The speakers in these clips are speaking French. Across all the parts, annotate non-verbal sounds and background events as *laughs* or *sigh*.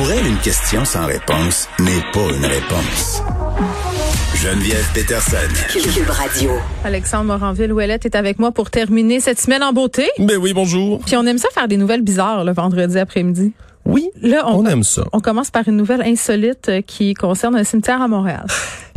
Pour elle, une question sans réponse n'est pas une réponse. Geneviève Peterson. Cube Radio. Alexandre Moranville-Ouellette est avec moi pour terminer cette semaine en beauté. Ben oui, bonjour. Puis on aime ça faire des nouvelles bizarres le vendredi après-midi. Oui, Là, on, on aime ça. On commence par une nouvelle insolite qui concerne un cimetière à Montréal.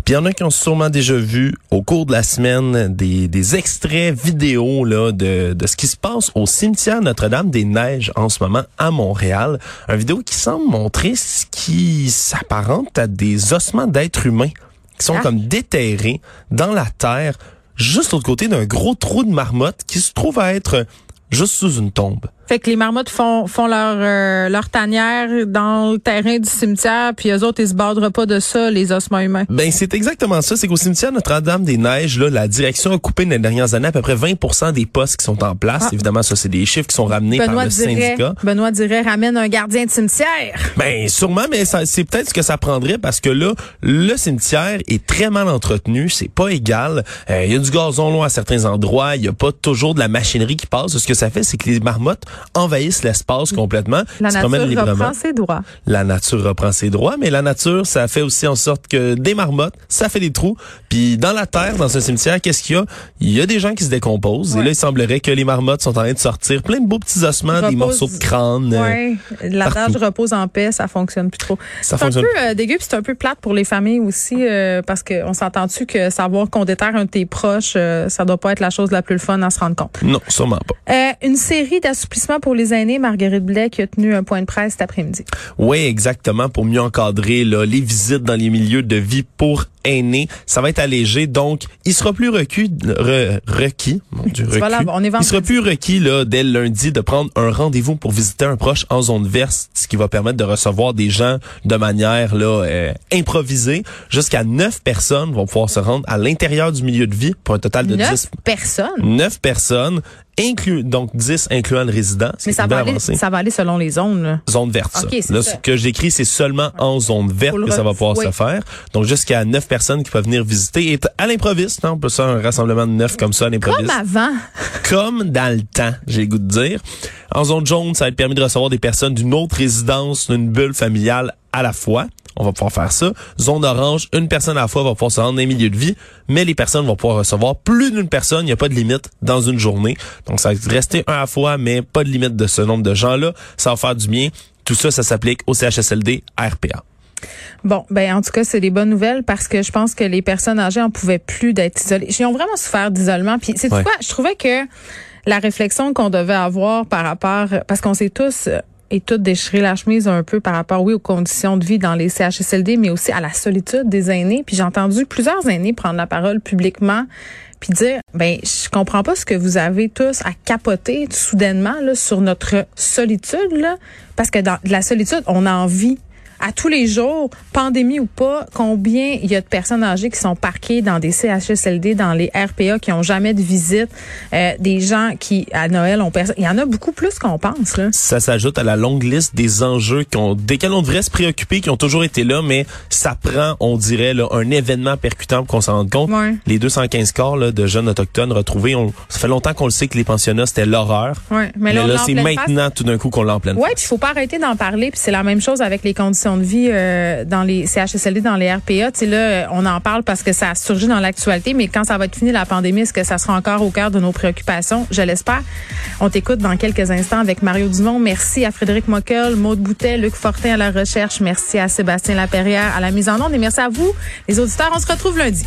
Puis il y en a qui ont sûrement déjà vu au cours de la semaine des, des extraits vidéo là, de, de ce qui se passe au cimetière Notre-Dame-des-Neiges en ce moment à Montréal. Un vidéo qui semble montrer ce qui s'apparente à des ossements d'êtres humains qui sont Ah. comme déterrés dans la terre, juste l'autre côté d'un gros trou de marmotte qui se trouve à être juste sous une tombe. Fait que les marmottes font, font leur, euh, leur tanière dans le terrain du cimetière, puis eux autres, ils se bordent pas de ça, les ossements humains. Ben c'est exactement ça. C'est qu'au cimetière Notre-Dame-des-Neiges, là, la direction a coupé dans les dernières années à peu près 20% des postes qui sont en place. Ah. Évidemment, ça c'est des chiffres qui sont ramenés par le dirait, syndicat. Benoît dirait, ramène un gardien de cimetière. Ben sûrement, mais c'est peut-être ce que ça prendrait parce que là, le cimetière est très mal entretenu, c'est pas égal. Euh, Il y a du gazon long à certains endroits, il y a pas toujours de la machinerie qui passe. Ce que ça fait, c'est que les marmottes envahissent l'espace complètement. La se nature librement. reprend ses droits. la nature reprend ses droits, mais la nature, ça fait aussi en sorte que des marmottes, ça fait des trous. Puis dans la terre, dans ce cimetière, qu'est-ce qu'il y a? Il y a des gens qui se décomposent. Et là, il semblerait que les marmottes sont en train de sortir plein de beaux petits ossements, des morceaux de crâne. euh, Ouais, l'adage partout. repose en paix, ça fonctionne plus trop. Ça c'est un fonctionne peu euh, dégueu, puis c'est un peu plate pour les familles aussi, euh, parce que on s'entend-tu que savoir qu'on déterre un de tes proches, euh, ça doit pas être la chose la plus fun à se rendre compte? Non, sûrement pas. Euh, une série pour les aînés, Marguerite Blais qui a tenu un point de presse cet après-midi. Oui, exactement, pour mieux encadrer là, les visites dans les milieux de vie pour aînés. Ça va être allégé, donc il sera plus requis, re- requis, mon Dieu, Tu vas requis. l'avoir, on est il sera plus requis là, dès lundi de prendre un rendez-vous pour visiter un proche en zone verte, ce qui va permettre de recevoir des gens de manière là euh, improvisée. Jusqu'à neuf personnes vont pouvoir se rendre à l'intérieur du milieu de vie pour un total de Neuf 10 personnes? neuf personnes, inclus donc 10 incluant le résident. Mais ça va, aller, avancé. ça va aller selon les zones. là. Zone verte, ça. Ok, c'est Là, ça. ce que j'écris, c'est seulement en zone verte que ça va pouvoir oui. se faire. Donc, jusqu'à neuf personnes qui peuvent venir visiter. Et à l'improviste, hein, on peut faire un rassemblement de neuf comme ça à Comme l'improviste. avant. *laughs* Comme dans le temps, j'ai le goût de dire. En zone jaune, ça va être permis de recevoir des personnes d'une autre résidence, d'une bulle familiale à la fois. On va pouvoir faire ça. Zone orange, une personne à la fois va pouvoir se rendre dans un milieu de vie, mais les personnes vont pouvoir recevoir plus d'une personne. Il n'y a pas de limite dans une journée. Donc, ça va rester un à la fois, mais pas de limite de ce nombre de gens-là. Ça va faire du bien. Tout ça, ça s'applique au CHSLD RPA. Bon, ben en tout cas, c'est des bonnes nouvelles parce que je pense que les personnes âgées en pouvaient plus d'être isolées. Ils ont vraiment souffert d'isolement. Puis c'est Ouais. quoi? Je trouvais que la réflexion qu'on devait avoir par rapport, parce qu'on s'est tous euh, et toutes déchiré la chemise un peu par rapport, oui, aux conditions de vie dans les CHSLD, mais aussi à la solitude des aînés. Puis j'ai entendu plusieurs aînés prendre la parole publiquement puis dire, ben, je comprends pas ce que vous avez tous à capoter soudainement là, sur notre solitude, là, parce que dans de la solitude, on a envie à tous les jours, pandémie ou pas, combien il y a de personnes âgées qui sont parquées dans des CHSLD, dans les RPA, qui ont jamais de visite, euh, des gens qui, à Noël, ont personne. Il y en a beaucoup plus qu'on pense, là. Ça s'ajoute à la longue liste des enjeux qu'on, desquels on devrait se préoccuper, qui ont toujours été là, mais ça prend, on dirait, là, un événement percutant pour qu'on s'en rende compte. Ouais. Les 215 corps là, de jeunes autochtones retrouvés, on, ça fait longtemps qu'on le sait que les pensionnats, c'était l'horreur. Ouais. Mais, là, c'est face. maintenant tout d'un coup qu'on l'a en pleine face. puis il faut pas arrêter d'en parler. Puis c'est la même chose avec les conditions de vie euh, dans les CHSLD, dans les RPA. Tu sais là, euh, on en parle parce que ça a surgi dans l'actualité, mais quand ça va être fini la pandémie, est-ce que ça sera encore au cœur de nos préoccupations? Je l'espère. On t'écoute dans quelques instants avec Mario Dumont. Merci à Frédéric Mockel, Maude Boutet, Luc Fortin à la recherche. Merci à Sébastien Laperrière à la mise en onde et merci à vous, les auditeurs. On se retrouve lundi.